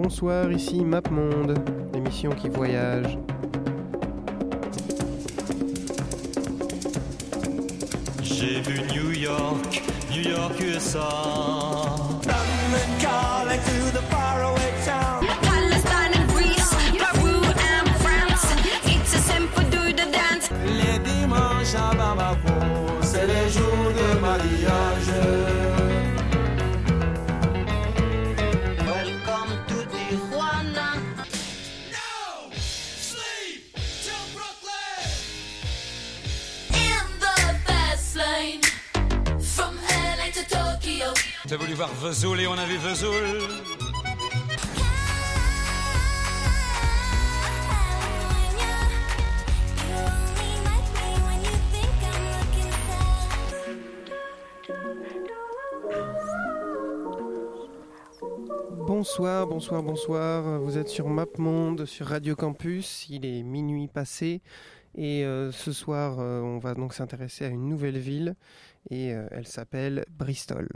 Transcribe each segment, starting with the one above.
Bonsoir, ici MapMonde, l'émission qui voyage. J'ai vu New York, New York USA. voir et on a vu Vesoul. Bonsoir, bonsoir, bonsoir. Vous êtes sur MapMonde, sur Radio Campus. Il est minuit passé. Et euh, ce soir, euh, on va donc s'intéresser à une nouvelle ville. Et euh, elle s'appelle Bristol.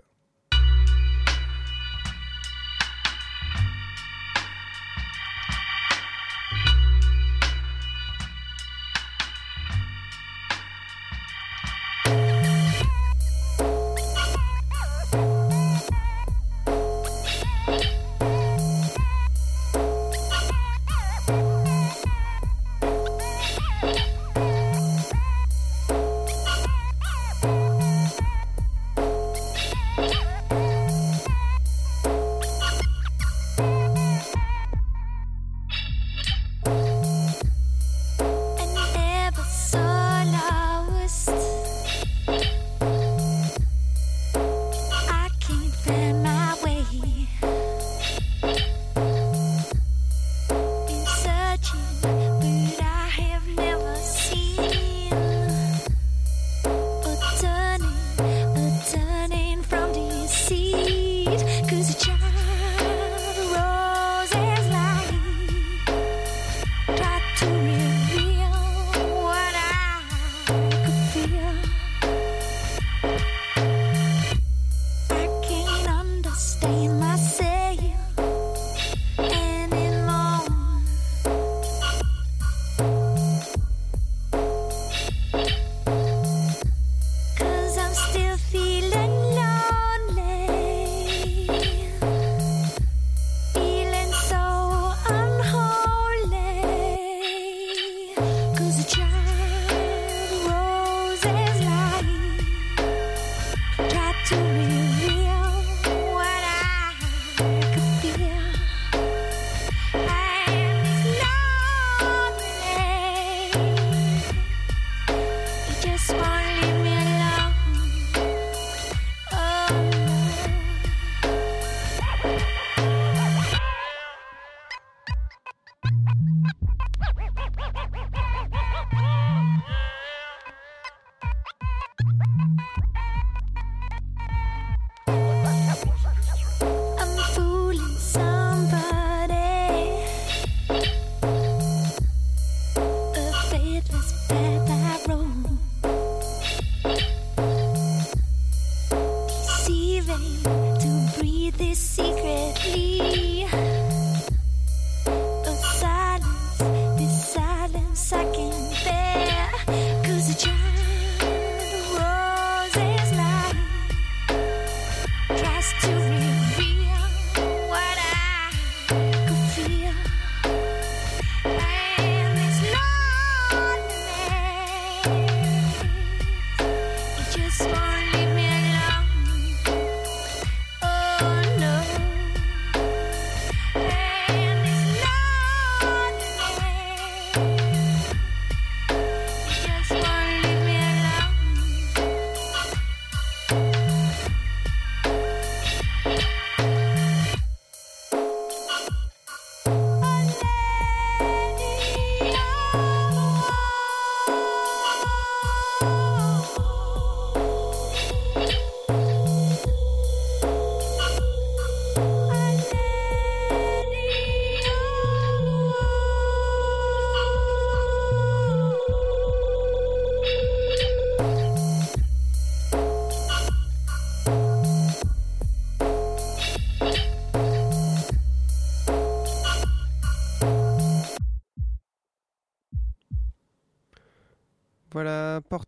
you.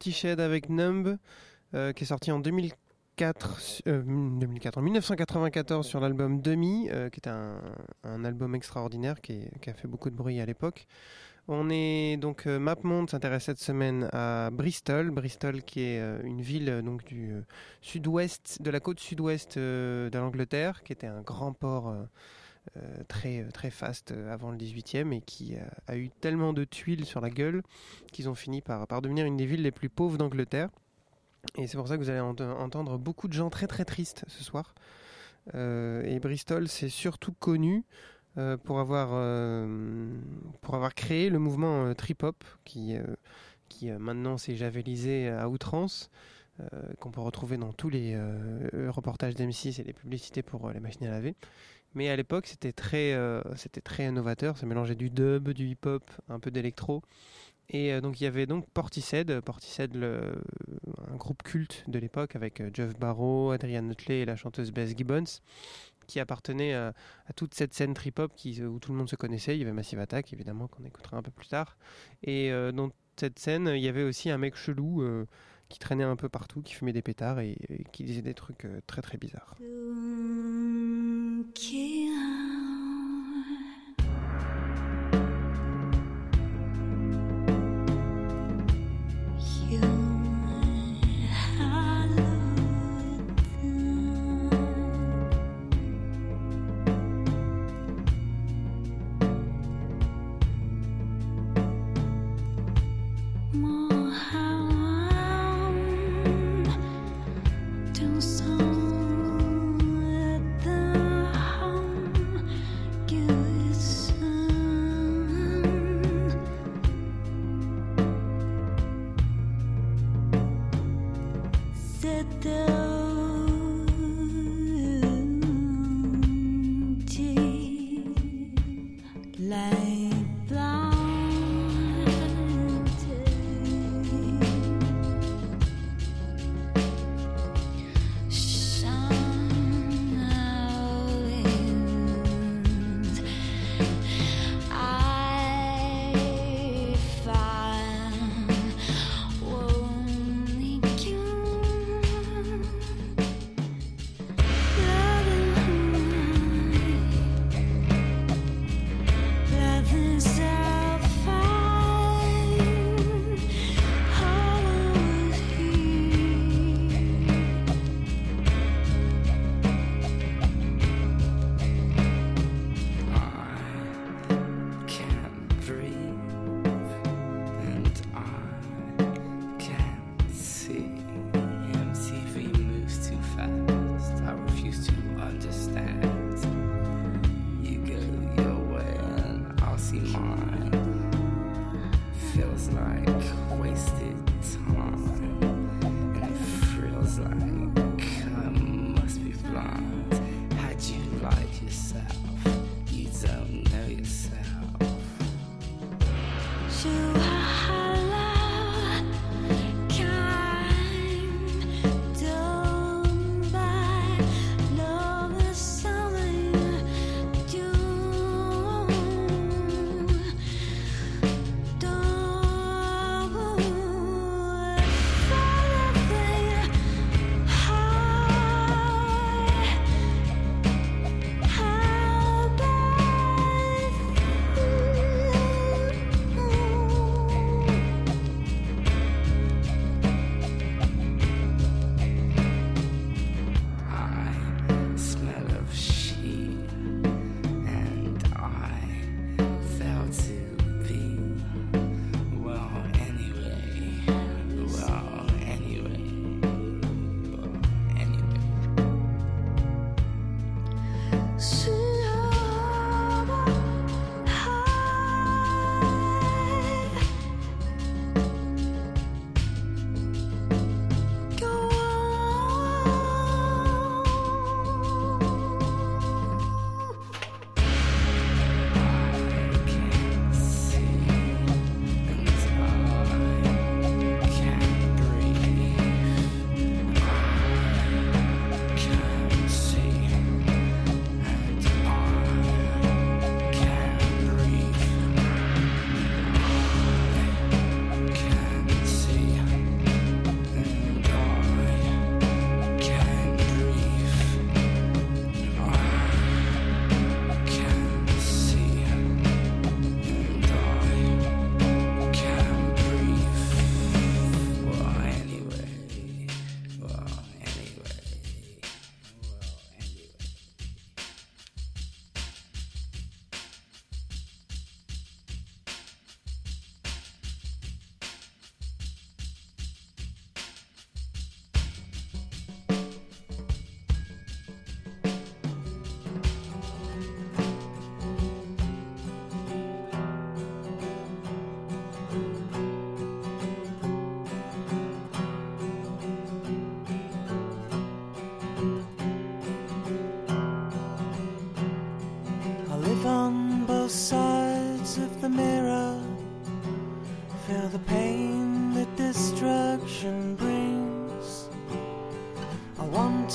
Portiched avec Numb, euh, qui est sorti en 2004, euh, 2004, en 1994 sur l'album Demi, euh, qui est un, album extraordinaire qui, qui a fait beaucoup de bruit à l'époque. On est donc MapMonde s'intéresse cette semaine à Bristol, Bristol qui est une ville donc du sud-ouest de la côte sud-ouest de l'Angleterre, qui était un grand port très euh, très faste euh, avant le 18e et qui a, eu tellement de tuiles sur la gueule qu'ils ont fini par, par devenir une des villes les plus pauvres d'Angleterre. Et c'est pour ça que vous allez ent- entendre beaucoup de gens très très tristes ce soir. Euh, et Bristol, c'est surtout connu euh, pour, avoir, euh, pour avoir créé le mouvement euh, trip-hop qui, euh, qui euh, maintenant s'est javelisé à outrance, euh, qu'on peut retrouver dans tous les euh, reportages d'M6 et les publicités pour euh, les machines à laver. Mais à l'époque, c'était très, euh, c'était très innovateur. Ça mélangeait du dub, du hip-hop, un peu d'électro. Et euh, donc il y avait donc Portishead, Portishead, le, un groupe culte de l'époque avec euh, Jeff Barrow, Adrian Nutley et la chanteuse Bess Gibbons, qui appartenait à, à toute cette scène trip-hop où tout le monde se connaissait. Il y avait Massive Attack, évidemment, qu'on écoutera un peu plus tard. Et dans cette scène, il y avait aussi un mec chelou qui traînait un peu partout, qui fumait des pétards et, qui disait des trucs euh, très très bizarres.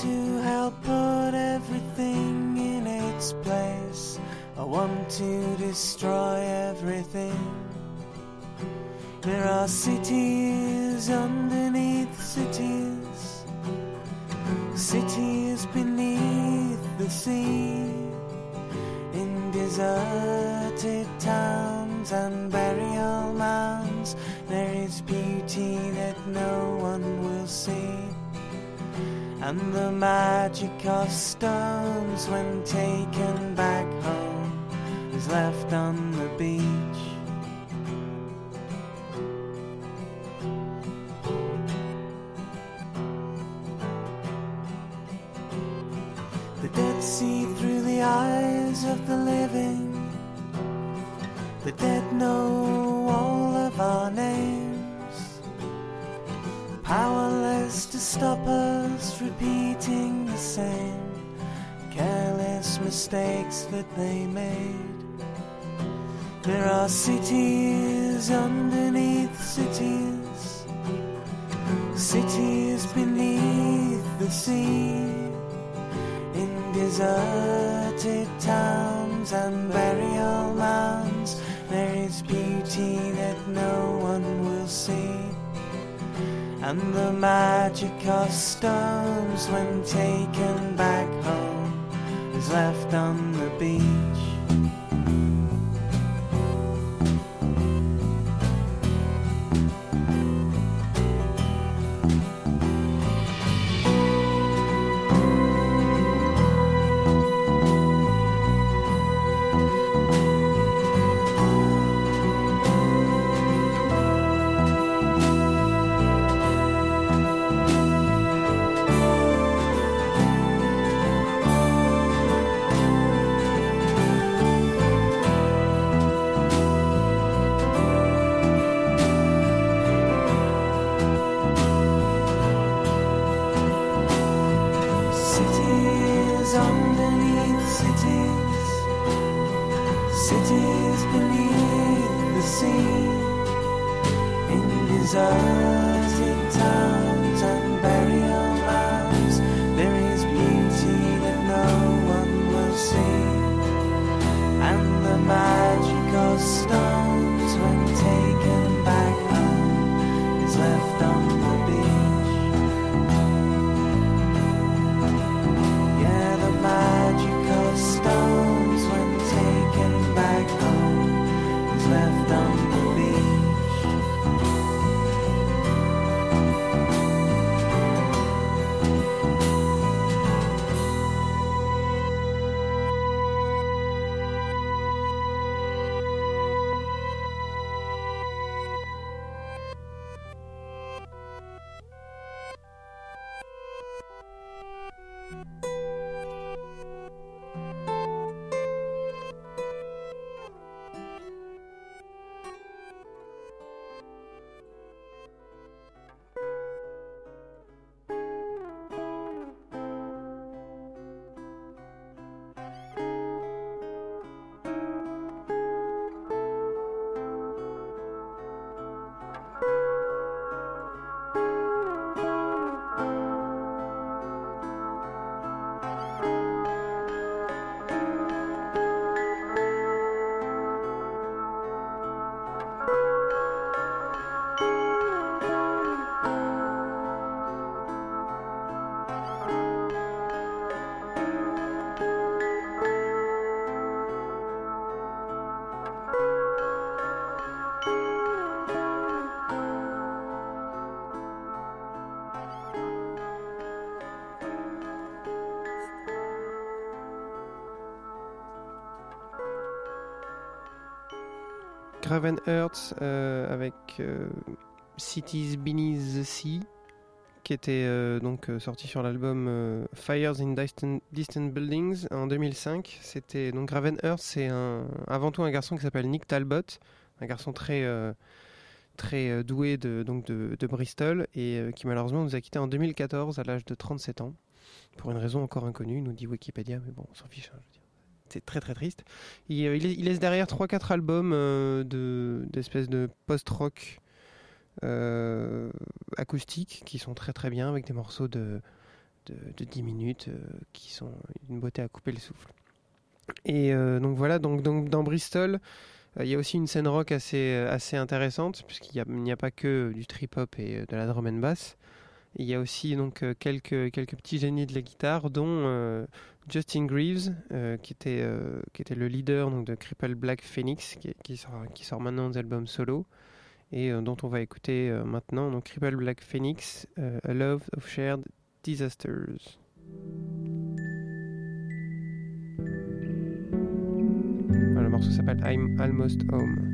To help put everything in its place. I want to destroy everything. There are cities underneath cities, cities beneath the sea, in deserted towns and burial and the magic of stones when taken back home is left on the beach. The dead see through the eyes of the living. The dead know all of our names. Powerless to stop us repeating the same careless mistakes that they made. There are cities underneath cities, cities beneath the sea in deserted towns and burial mounds. There is beauty that no and the magic of stones when taken back home is left on the beach. Gravenhurst euh, avec euh, Cities Beneath the Sea, qui était euh, donc sorti sur l'album Fires in Distant, Distant Buildings en 2005. C'était donc c'est avant tout un garçon qui s'appelle Nick Talbot, un garçon très très doué de, donc de, Bristol et qui malheureusement nous a quitté en 2014 à l'âge de 37 ans pour une raison encore inconnue, nous dit Wikipédia, mais bon, on s'en fiche. hein. C'est très très triste. Il, euh, laisse derrière 3-4 albums euh, de- d'espèces de, post-rock euh, acoustiques qui sont très très bien avec des morceaux de, de, de 10 minutes qui sont une beauté à couper le souffle. Et donc voilà, donc, dans Bristol, il y a aussi une scène rock assez, assez intéressante puisqu'il n'y a, pas que du trip-hop et de la drum and bass. Il y a aussi donc euh, quelques, petits génies de la guitare, dont euh, Justin Greaves, euh, qui, était, le leader de Cripple Black Phoenix, qui, sort, maintenant des albums solo, et dont on va écouter maintenant donc Cripple Black Phoenix, A Love of Shared Disasters. Le morceau s'appelle I'm Almost Home.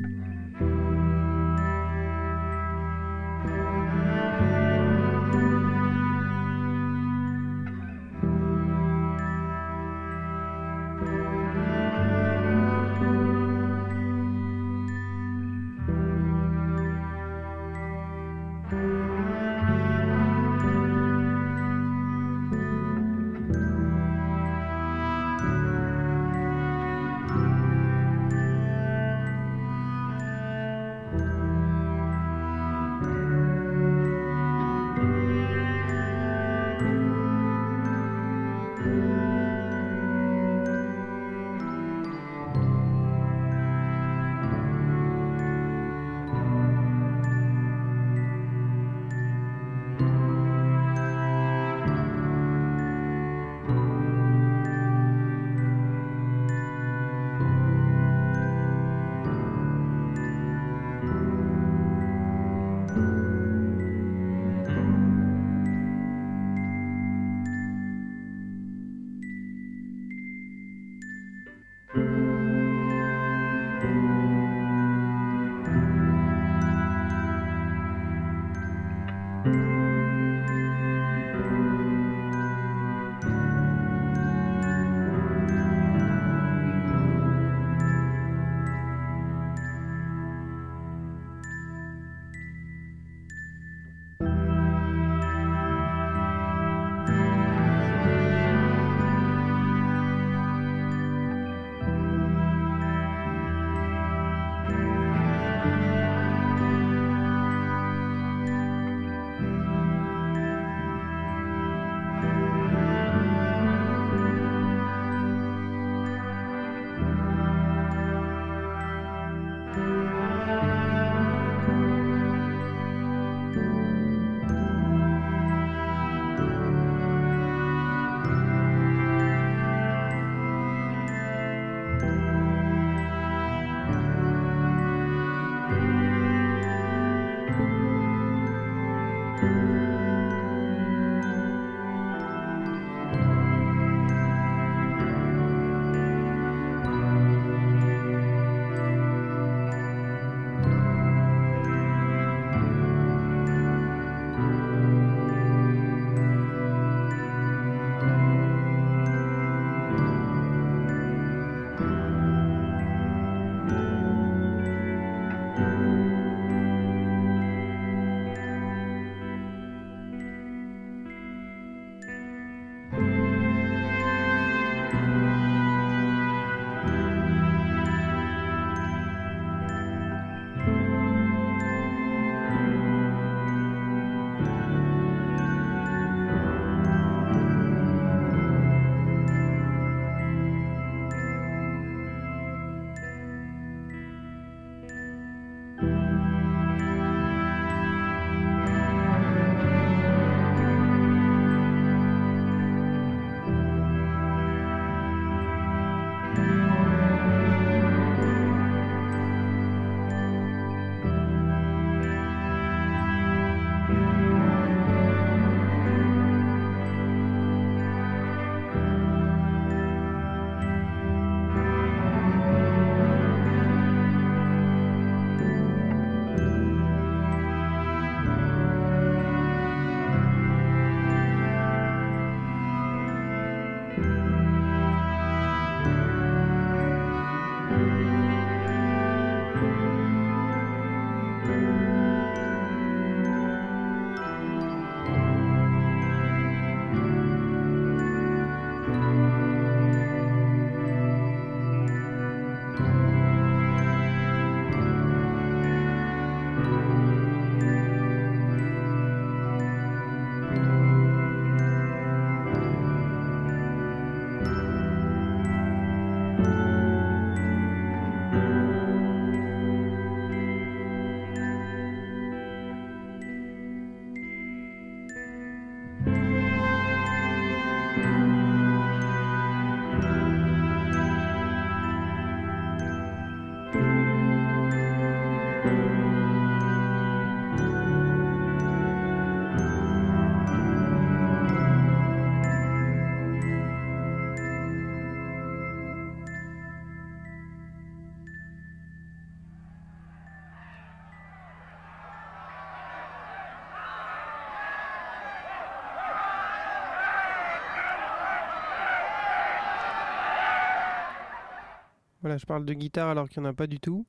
Voilà, je parle de guitare alors qu'il n'y en a pas du tout.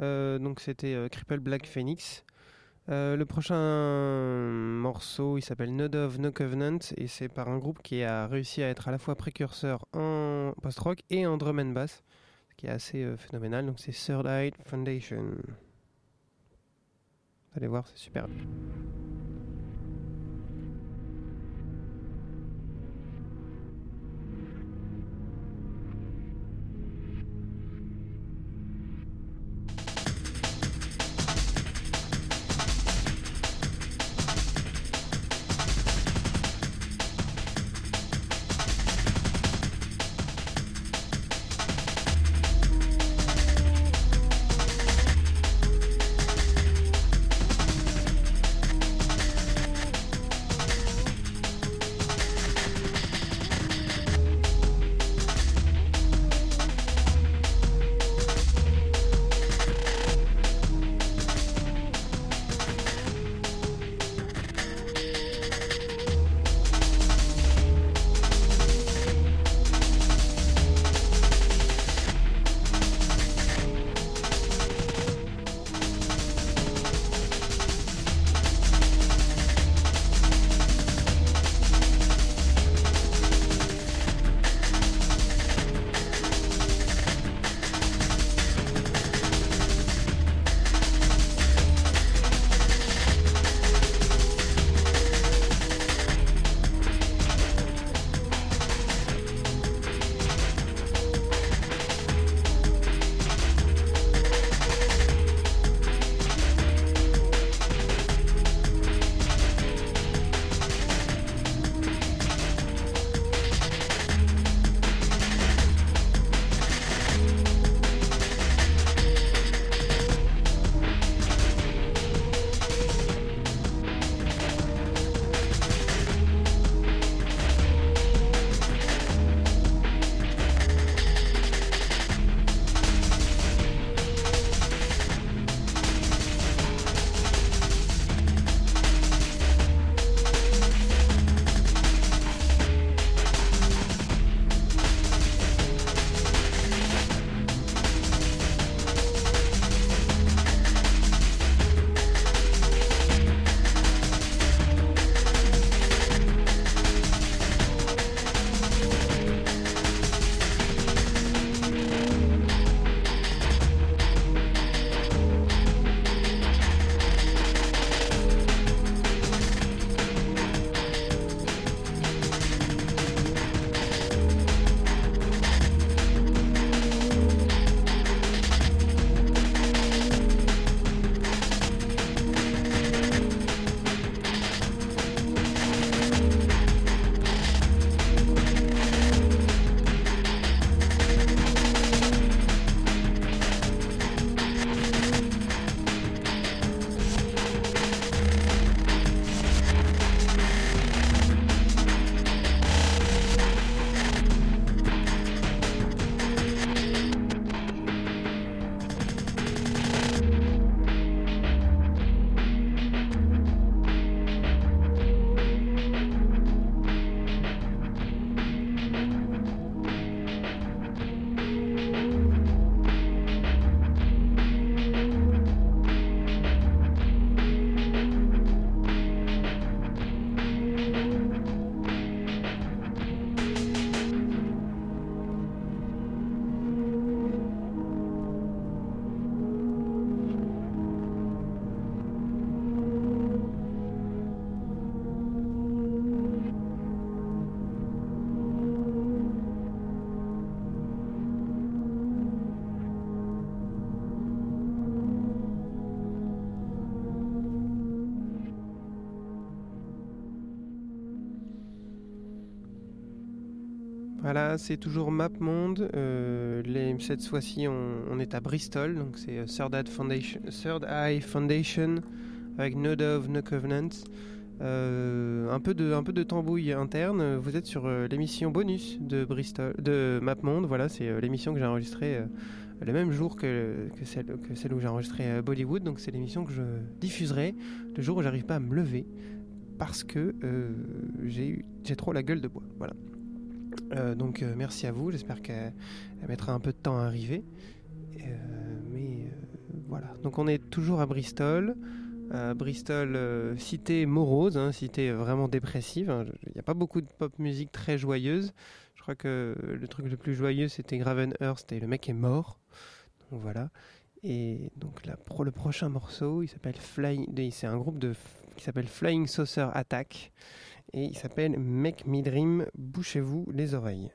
Euh, donc c'était euh, Cripple Black Phoenix. Euh, le prochain morceau, il s'appelle Node of No Covenant et c'est par un groupe qui a réussi à être à la fois précurseur en post-rock et en drum and bass, ce qui est assez phénoménal. Donc c'est Third Eye Foundation. Vous allez voir, c'est super Voilà, c'est toujours MapMonde. Euh, cette fois-ci, on, est à Bristol, donc c'est euh, Third Eye Foundation, avec No Dove, No Covenant. Euh, un peu de un peu de tambouille interne. Vous êtes sur euh, l'émission bonus de Bristol, de MapMonde. Voilà, c'est l'émission que j'ai enregistrée le même jour que, celle que celle où j'ai enregistré Bollywood. Donc c'est l'émission que je diffuserai le jour où j'arrive pas à me lever parce que j'ai trop la gueule de bois. Voilà. Euh, donc euh, merci à vous, j'espère qu'elle elle mettra un peu de temps à arriver. Euh, mais voilà, donc on est toujours à Bristol. Bristol, cité morose, hein, cité vraiment dépressive. hein. Il n'y a pas beaucoup de pop musique très joyeuse. Je crois que le truc le plus joyeux c'était Gravenhurst et le mec est mort. Donc voilà. Et donc le prochain morceau, il s'appelle. C'est un groupe qui s'appelle Flying Saucer Attack et il s'appelle Make Me Dream. Bouchez-vous les oreilles.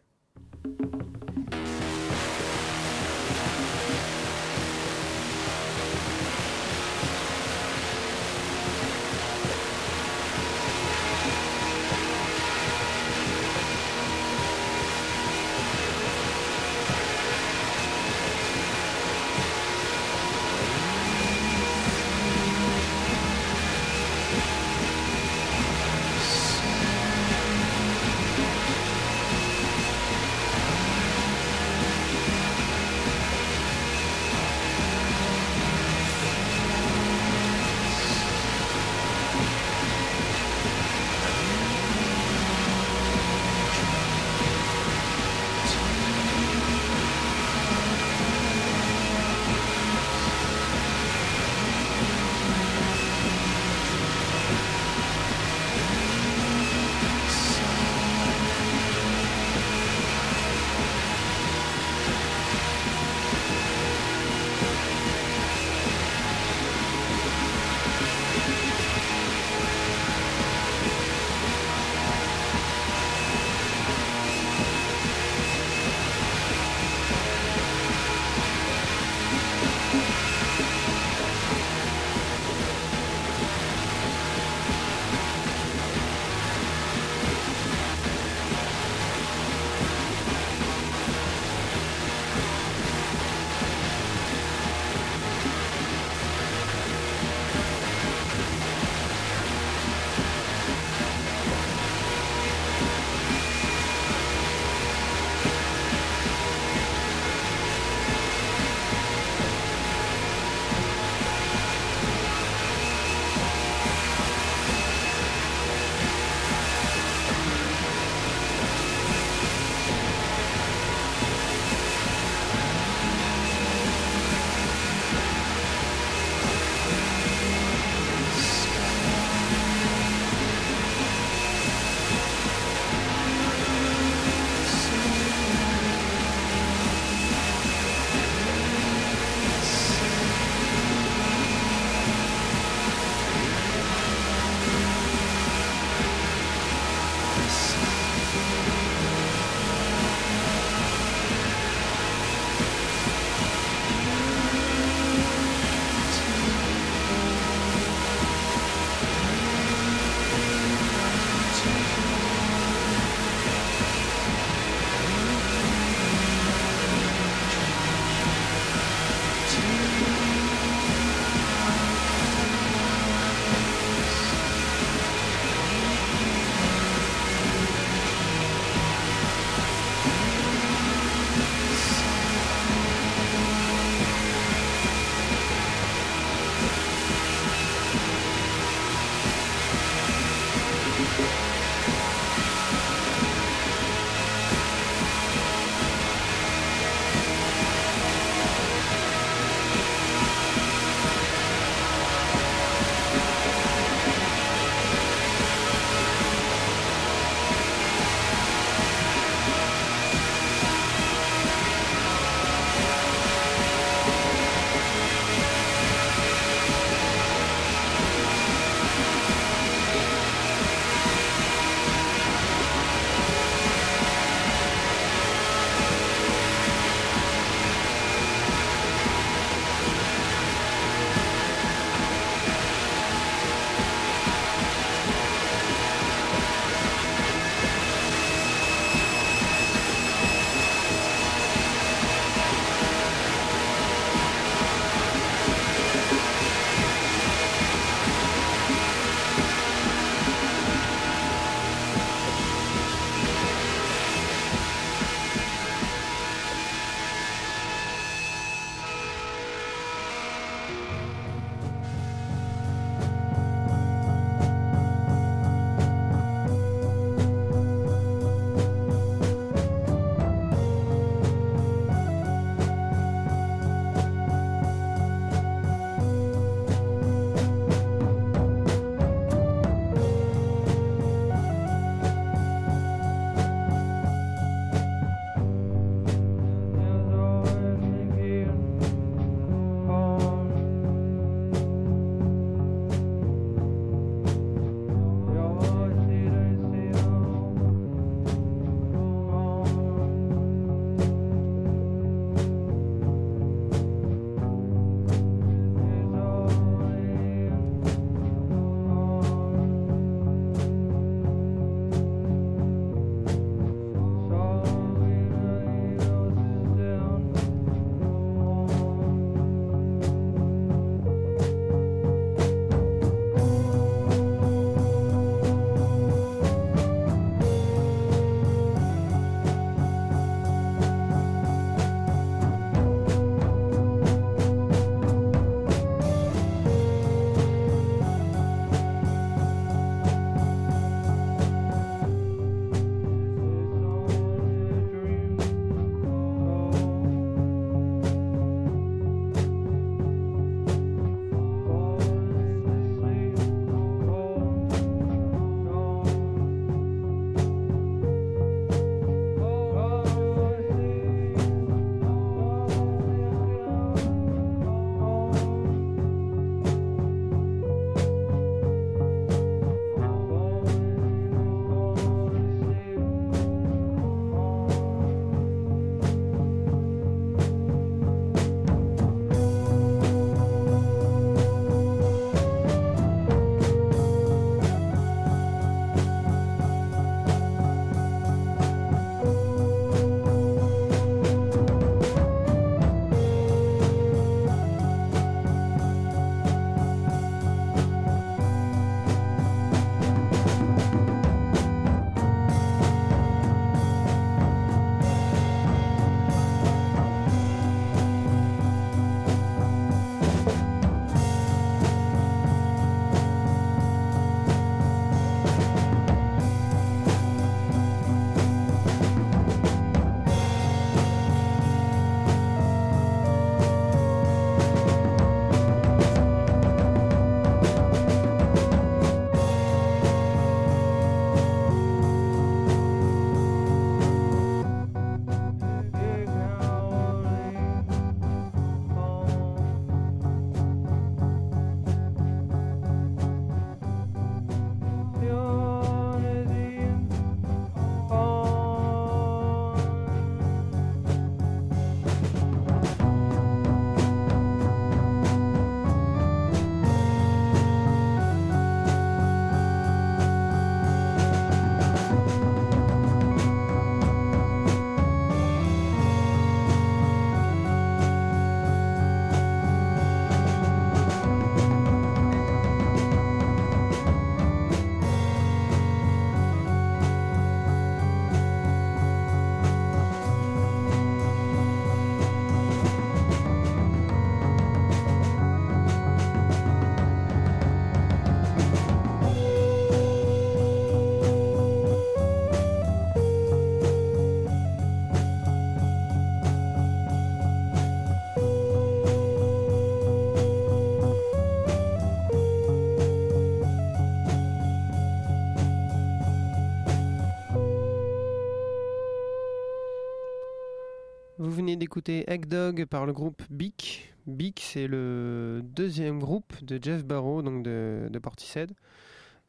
D'écouter Egg Dog par le groupe Beak. Beak, c'est le deuxième groupe de Jeff Barrow, donc de, de Portishead,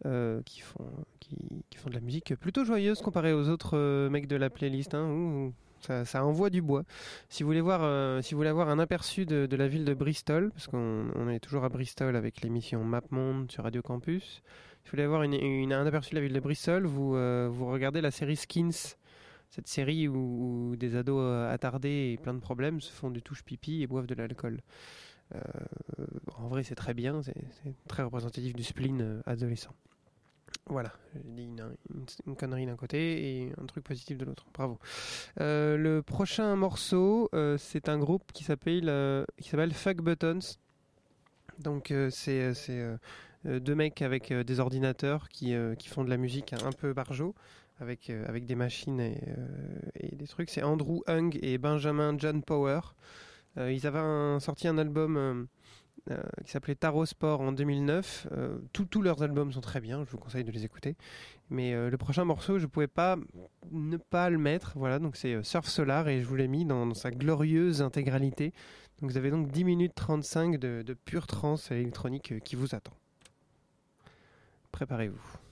euh, qui, font, qui, font de la musique plutôt joyeuse comparée aux autres euh, mecs de la playlist. hein. Ça, envoie du bois. Si vous voulez voir, euh, si vous voulez avoir un aperçu de, la ville de Bristol, parce qu'on on est toujours à Bristol avec l'émission Map Monde sur Radio Campus. Si vous voulez avoir une, un aperçu de la ville de Bristol, vous, vous regardez la série Skins cette série où, des ados euh, attardés et plein de problèmes se font du touche pipi et boivent de l'alcool. Euh, en vrai, c'est très bien, c'est très représentatif du spleen euh, adolescent. Voilà, j'ai dit une, connerie d'un côté et un truc positif de l'autre. Bravo. Le prochain morceau, c'est un groupe qui s'appelle qui s'appelle Fuck Buttons. Donc c'est deux mecs avec des ordinateurs qui, qui font de la musique un peu barjo avec, euh, avec des machines et, euh, et des trucs. C'est Andrew Hung et Benjamin John Power. Euh, ils avaient sorti un album qui s'appelait Tarot Sport en 2009. Euh, tous- leurs albums sont très bien, je vous conseille de les écouter. Mais le prochain morceau, je pouvais pas ne pas le mettre. Voilà, donc c'est Surf Solar et je vous l'ai mis dans, sa glorieuse intégralité. Donc vous avez donc 10 minutes 35 de, de pure trance électronique qui vous attend. Préparez-vous.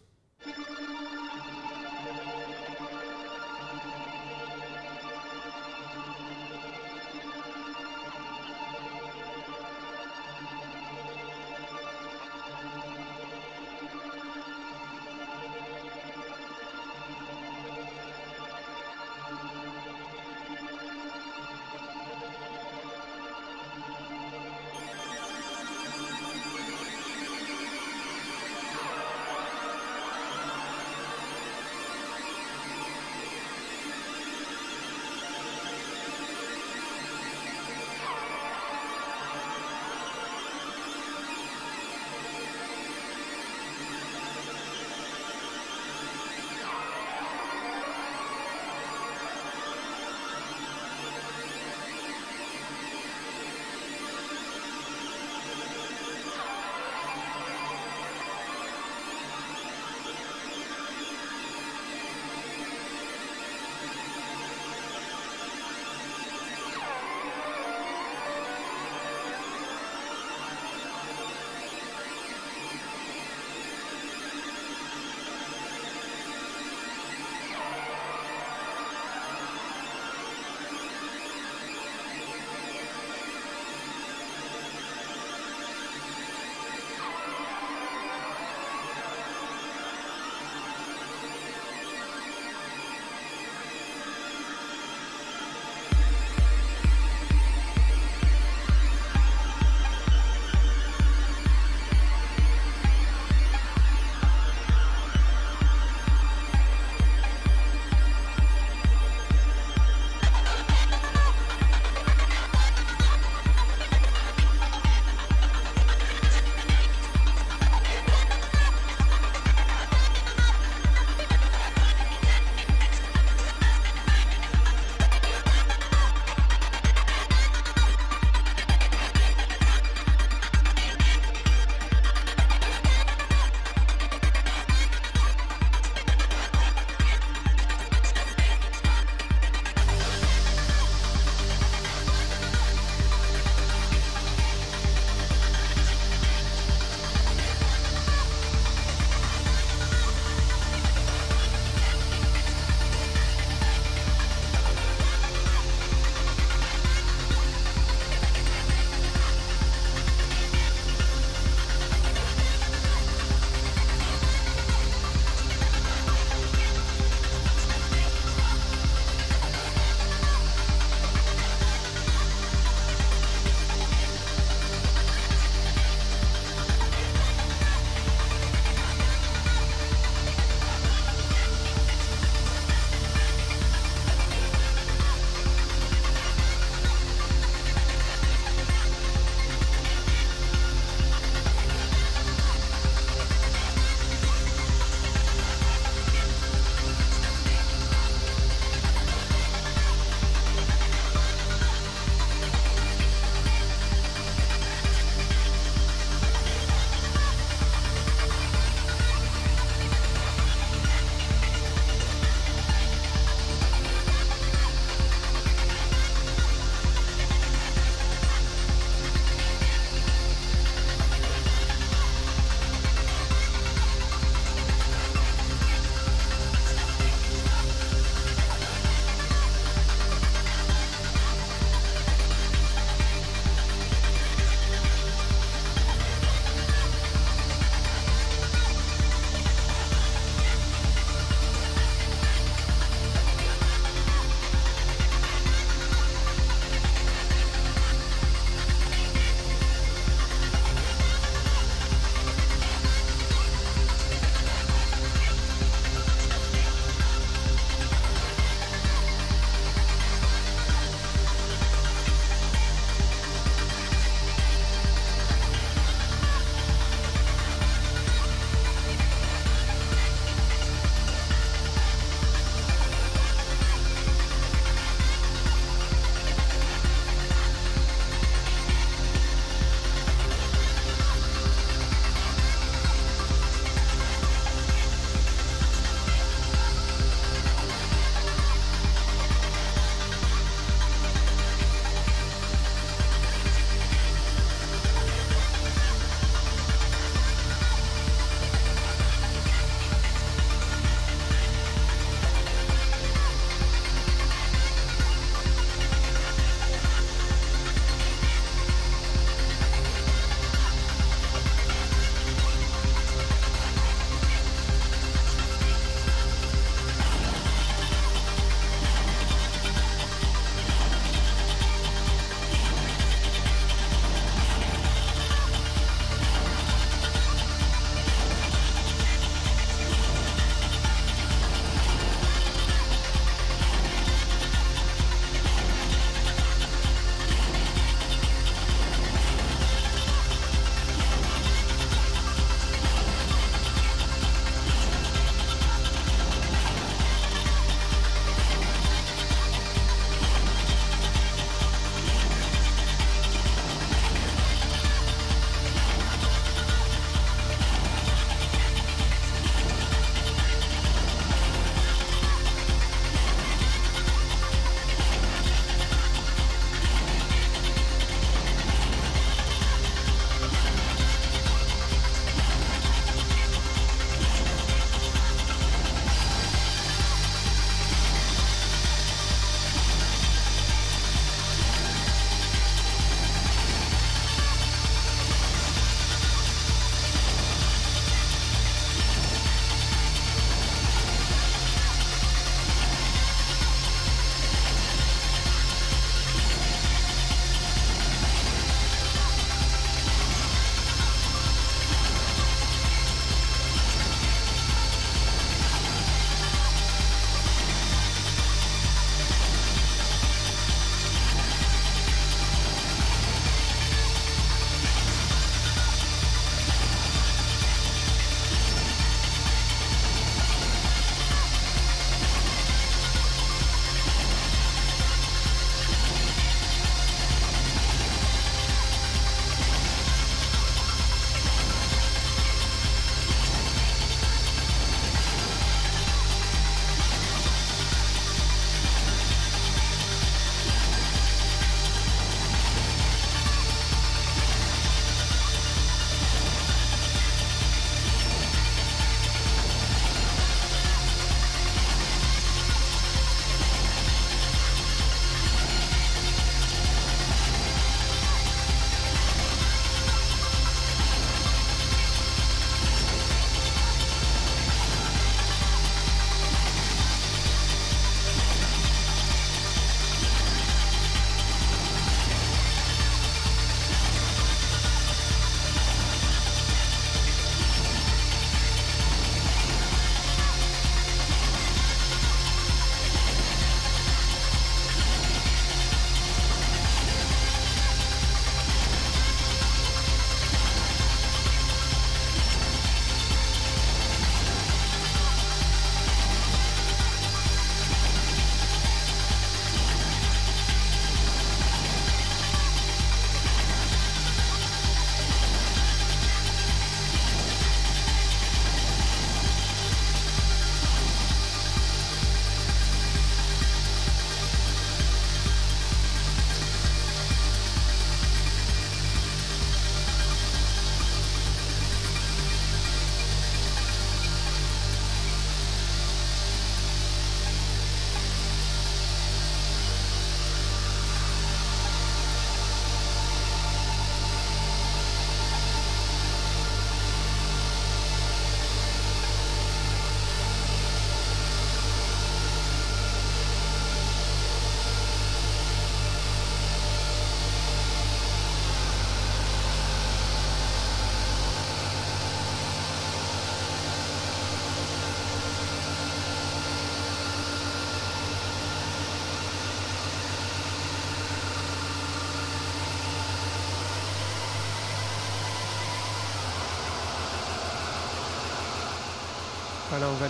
Voilà, on va,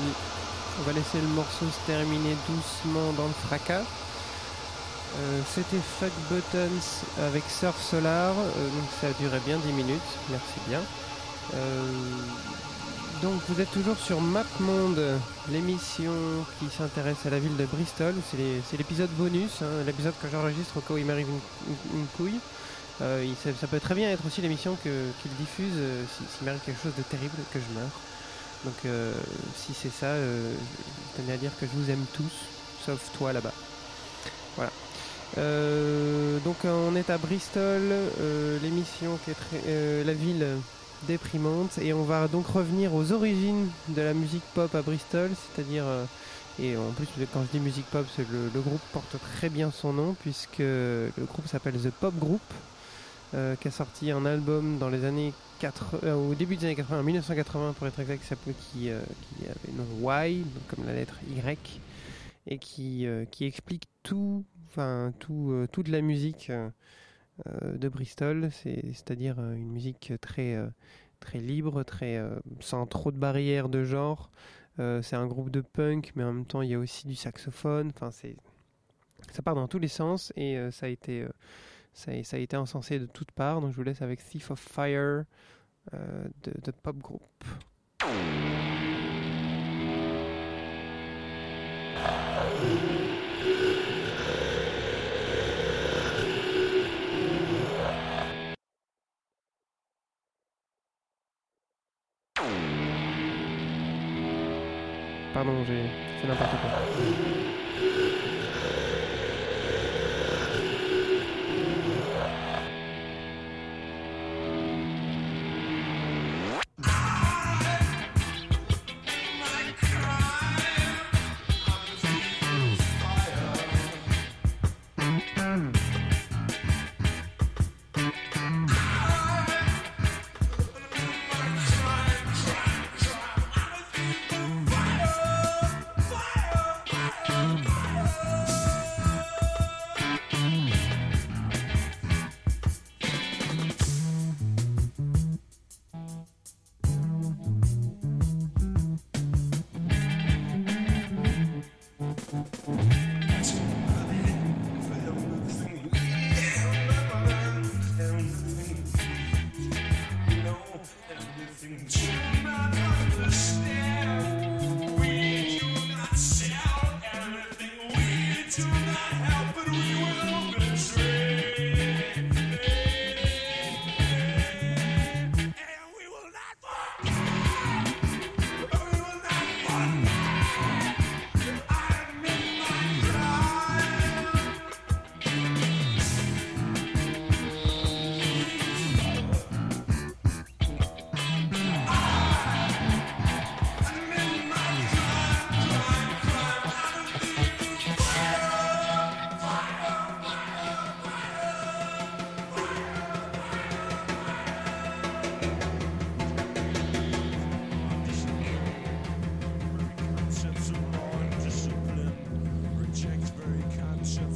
on va laisser le morceau se terminer doucement dans le fracas. Euh, C'était Fuck Buttons avec Surf Solar, euh, donc ça a duré bien 10 minutes, merci bien. Euh, donc vous êtes toujours sur Map Monde, l'émission qui s'intéresse à la ville de Bristol. C'est l'épisode bonus, hein, l'épisode que j'enregistre au cas où il m'arrive une, couille. Il- ça, peut très bien être aussi l'émission qu'il diffuse euh, si- s'il m'arrive quelque chose de terrible, que je meurs. Donc euh, si c'est ça, euh, à dire que je vous aime tous, sauf toi là-bas. Voilà. Euh, donc on est à Bristol, euh, l'émission qui est très, la ville déprimante, et on va donc revenir aux origines de la musique pop à Bristol, c'est-à-dire et en plus quand je dis musique pop, le, le groupe porte très bien son nom puisque le groupe s'appelle The Pop Group, qui a sorti un album dans les années 80, euh, au début des années 80, en 1980 pour être exact, s'appelait qui, euh, qui avait nom Y, comme la lettre Y, et qui, euh, qui explique tout, enfin tout, euh, toute la musique de Bristol, c'est- c'est-à-dire une musique très, très libre, très sans trop de barrières de genre. C'est un groupe de punk, mais en même temps il y a aussi du saxophone. Enfin, c'est ça part dans tous les sens et ça a été ça, a, été encensé de toutes parts. Donc je vous laisse avec Thief of Fire euh, de, de Pop Group. Pardon, j'ai fait n'importe quoi.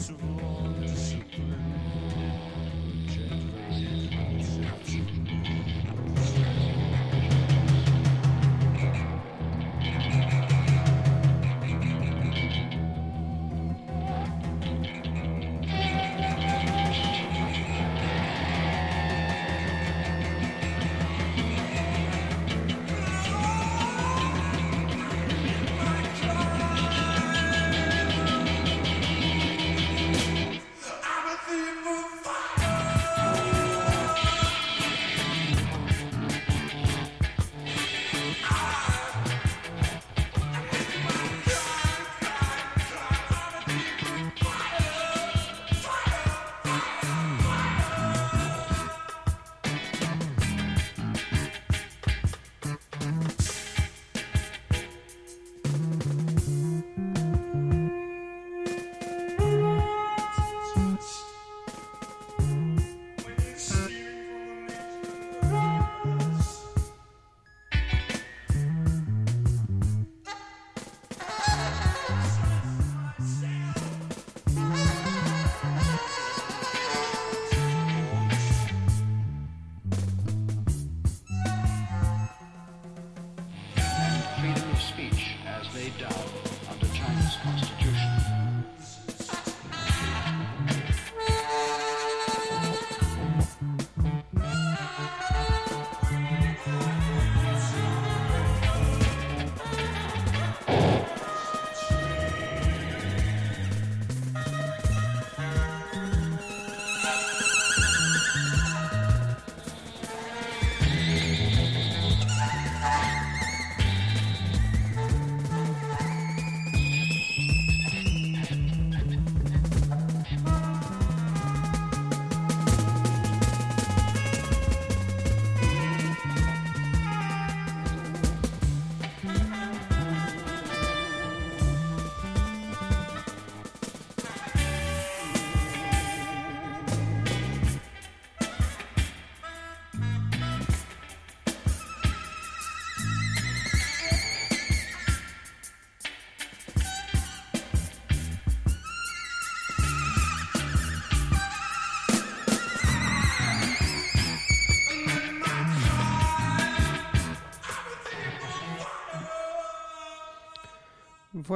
to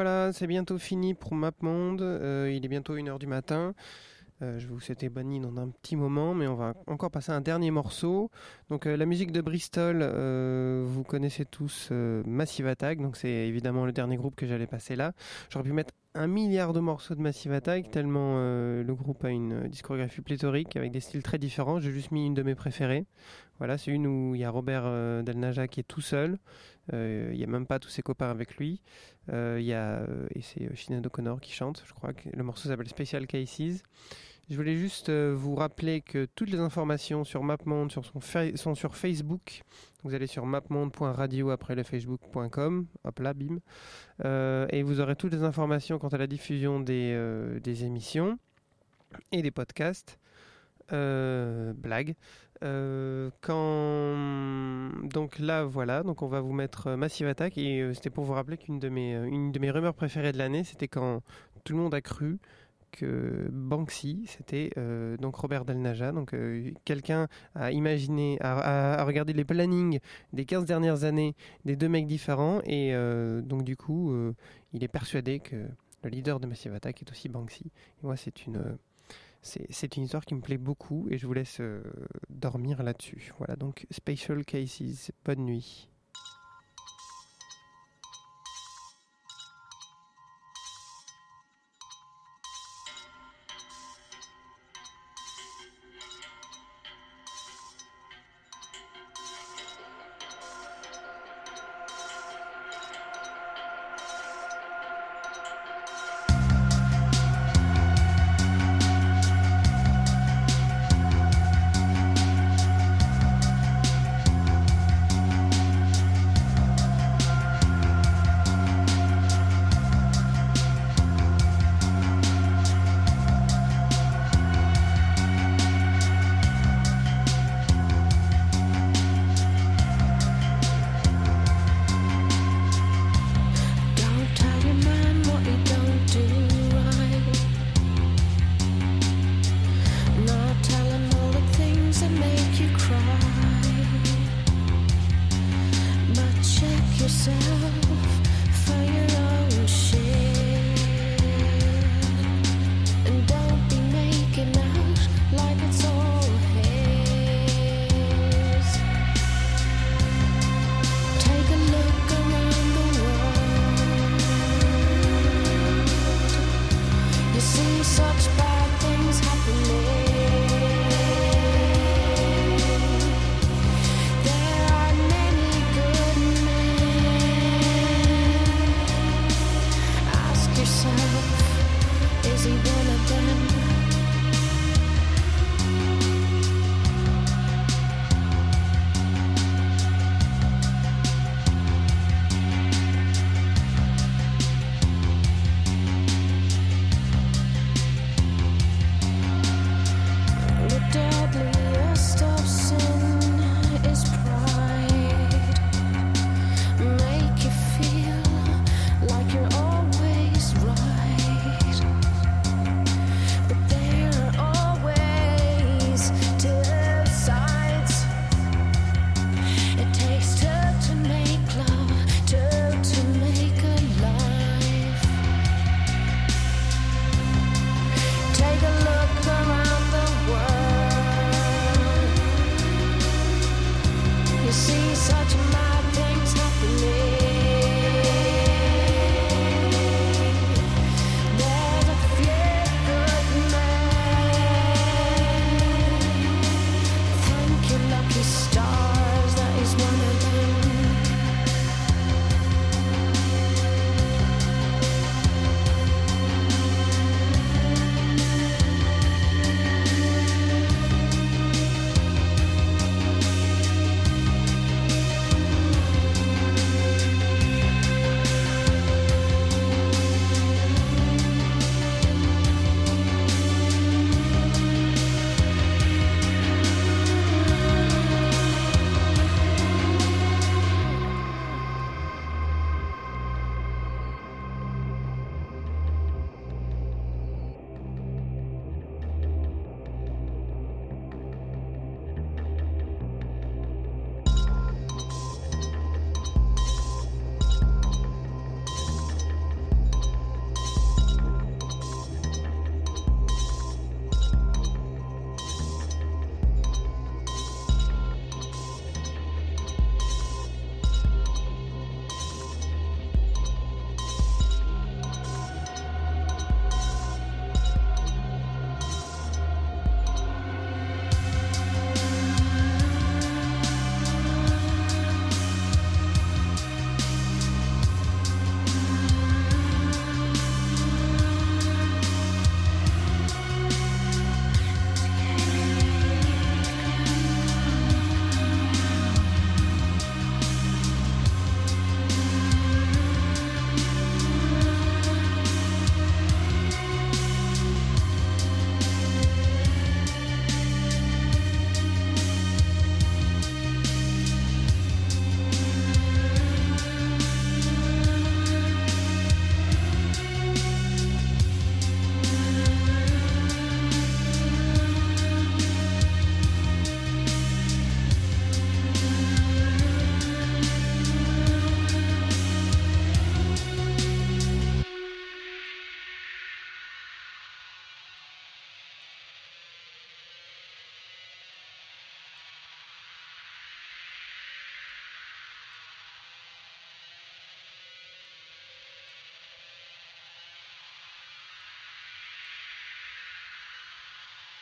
Voilà, c'est bientôt fini pour MapMonde. Euh, il est bientôt 1h du matin. Euh, je vous souhaiter bonne nuit dans un petit moment, mais on va encore passer un dernier morceau. Donc euh, la musique de Bristol, vous connaissez tous Massive Attack, donc c'est évidemment le dernier groupe que j'allais passer là. J'aurais pu mettre un milliard de morceaux de Massive Attack, tellement le groupe a une discographie pléthorique avec des styles très différents. J'ai juste mis une de mes préférées. Voilà, c'est une où il y a Robert euh, Del Naja qui est tout seul. Euh, Il n'y a même pas tous ses copains avec lui. Euh, euh, et c'est Sinead O'Connor qui chante, je crois que le morceau s'appelle Special Cases. Je voulais juste vous rappeler que toutes les informations sur MapMonde sont sur Facebook. Vous allez sur mapmonde.radio après le facebook.com, hop là, bim. Et vous aurez toutes les informations quant à la diffusion des, émissions et des podcasts. Blague. Euh, quand donc là voilà donc on va vous mettre euh, Massive Attack et euh, c'était pour vous rappeler qu'une de mes une de mes rumeurs préférées de l'année c'était quand tout le monde a cru que Banksy c'était donc Robert Del Naja donc quelqu'un a imaginé a, a- regardé les plannings des 15 dernières années des deux mecs différents et donc du coup il est persuadé que le leader de Massive Attack est aussi Banksy. Et moi c'est une c'est une histoire qui me plaît beaucoup et je vous laisse euh, dormir là-dessus. Voilà, donc Special Cases, bonne nuit.